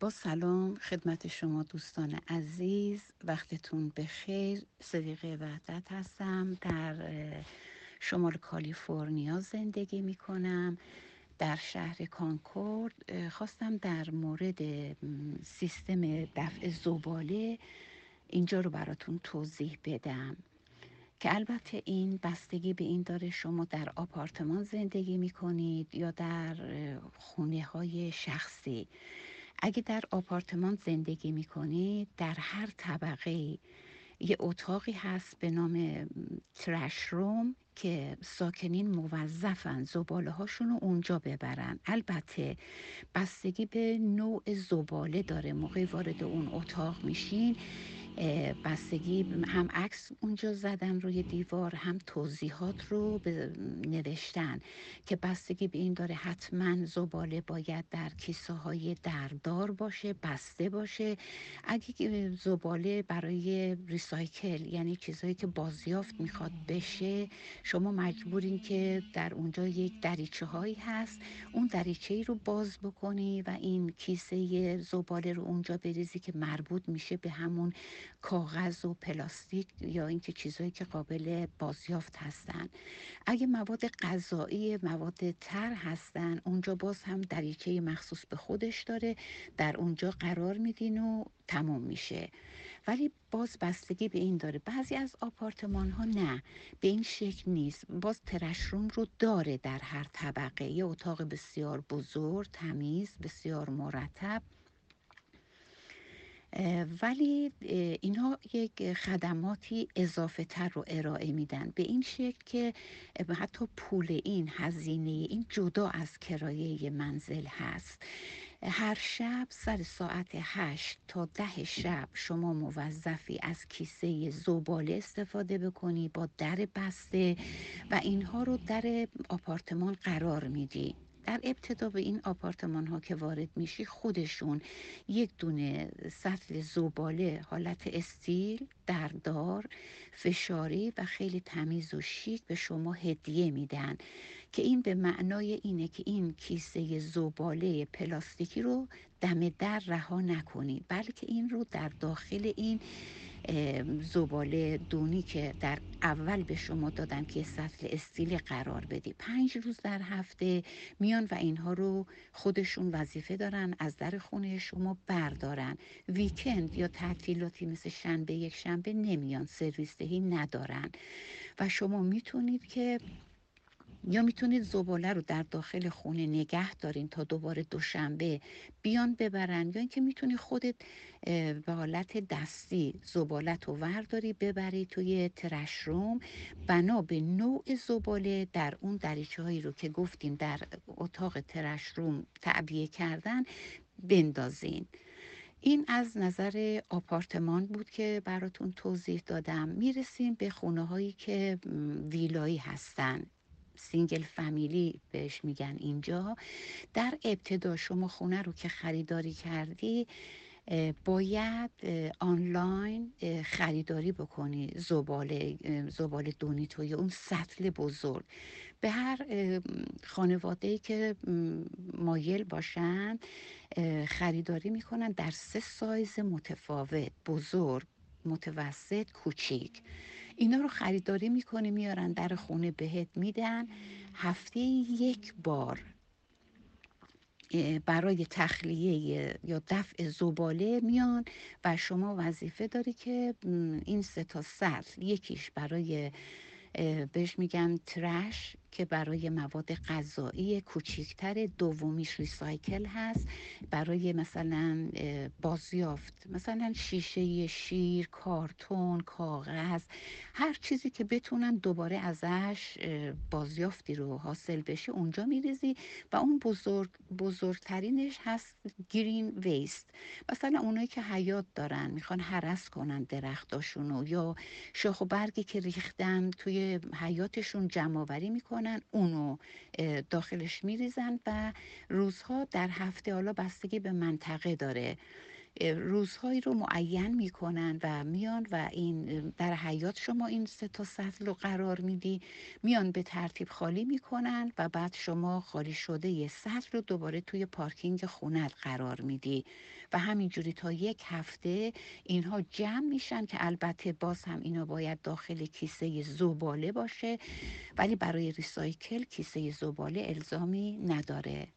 با سلام خدمت شما دوستان عزیز. وقتتون بخیر. صدیقه وحدت هستم. در شمال کالیفرنیا زندگی می کنم در شهر کانکورد خواستم در مورد سیستم دفع زباله اینجا رو براتون توضیح بدم. که البته این بستگی به این داره شما در آپارتمان زندگی می کنید یا در خونه های شخصی. اگه در آپارتمان زندگی می کنید در هر طبقه یه اتاقی هست به نام ترش روم که ساکنین موظفن زباله هاشون رو اونجا ببرن. البته بستگی به نوع زباله داره. موقع وارد اون اتاق میشین بستگی هم عکس اونجا زدن روی دیوار هم توضیحات رو نوشتن که بستگی به این داره حتما زباله باید در کیسه های دردار باشه بسته باشه. اگه زباله برای ریسایکل یعنی چیزهایی که بازیافت می‌خواد بشه شما مجبورین که در اونجا یک دریچه هایی هست اون دریچه ای رو باز بکنی و این کیسه زباله رو اونجا بریزی که مربوط میشه به همون کاغذ و پلاستیک یا اینکه چیزهایی که قابل بازیافت هستن. اگه مواد غذایی مواد تر هستن اونجا باز هم دریچه مخصوص به خودش داره. در اونجا قرار میدین و تمام میشه. ولی باز بستگی به این داره. بعضی از آپارتمان ها نه به این شکل نیست. باز ترشروم رو داره در هر طبقه. یه اتاق بسیار بزرگ تمیز بسیار مرتب. ولی اینها یک خدماتی اضافه تر رو ارائه میدن. به این شکل که حتی پول این هزینه این جدا از کرایه منزل هست. هر شب سر ساعت هشت تا ده شب شما موظفی از کیسه زباله استفاده بکنی با در بسته و اینها رو در آپارتمان قرار میدی. در ابتدا به این آپارتمان ها که وارد میشی خودشون یک دونه سطل زباله حالت استیل دردار فشاری و خیلی تمیز و شیک به شما هدیه میدن. که این به معنای اینه که این کیسه زباله پلاستیکی رو دم در رها نکنید. بلکه این رو در داخل این زباله دونی که در اول به شما دادم که سطل استیلی قرار بدی. پنج روز در هفته میان و اینها رو خودشون وظیفه دارن از در خونه شما بردارن. ویکند یا تعطیلاتی مثل شنبه یک شنبه نمیان سرویس دهی ندارن. و شما می‌تونید که یا می‌تونید زباله رو در داخل خونه نگه دارین تا دوباره دوشنبه بیان ببرن؟ یا اینکه می‌تونی خودت به حالت دستی زبالت رو ورداری ببری توی ترشروم بنا به نوع زباله در اون دریچه هایی رو که گفتیم در اتاق ترشروم تعبیه کردن بندازین. این از نظر آپارتمان بود که براتون توضیح دادم. می‌رسیم به خونه هایی که ویلایی هستن. single family بهش میگن اینجا. در ابتدا شما خونه رو که خریداری کردی باید آنلاین خریداری بکنی. زباله زباله دونی توی اون سطل بزرگ. به هر خانواده که مایل باشن خریداری می‌کنن در سه سایز متفاوت بزرگ متوسط کوچیک. اینا رو خریداری می‌کنی میارن در خونه بهت میدن. هفته یک بار برای تخلیه یا دفع زباله میان و شما وظیفه داری که این سه تا سطل یکیش برای بهش میگن ترش که برای مواد غذایی کوچیکتر دومیش ریسایکل هست. برای مثلا بازیافت مثلا شیشه شیر کارتون کاغذ هر چیزی که بتونن دوباره ازش بازیافتی رو حاصل بشه اونجا میریزی و اون بزرگ بزرگترینش هست گرین ویست. مثلا اونایی که حیات دارن می‌خوان حرس کنن درختاشونو یا شاخ و برگی که ریختن توی حیاتشون جمع آوری می‌کنن اونو داخلش میریزن و روزها در هفته حالا بستگی به منطقه داره. روزهایی رو معین می‌کنن و میان و این در حیات شما این سه تا سطل رو قرار میدی میان به ترتیب خالی می‌کنن و بعد شما خالی شده یه سطل رو دوباره توی پارکینگ خونت قرار میدی. و همینجوری تا یک هفته اینها جمع میشن که البته باز هم اینا باید داخل کیسه زباله باشه ولی برای ریسایکل کیسه زباله الزامی نداره.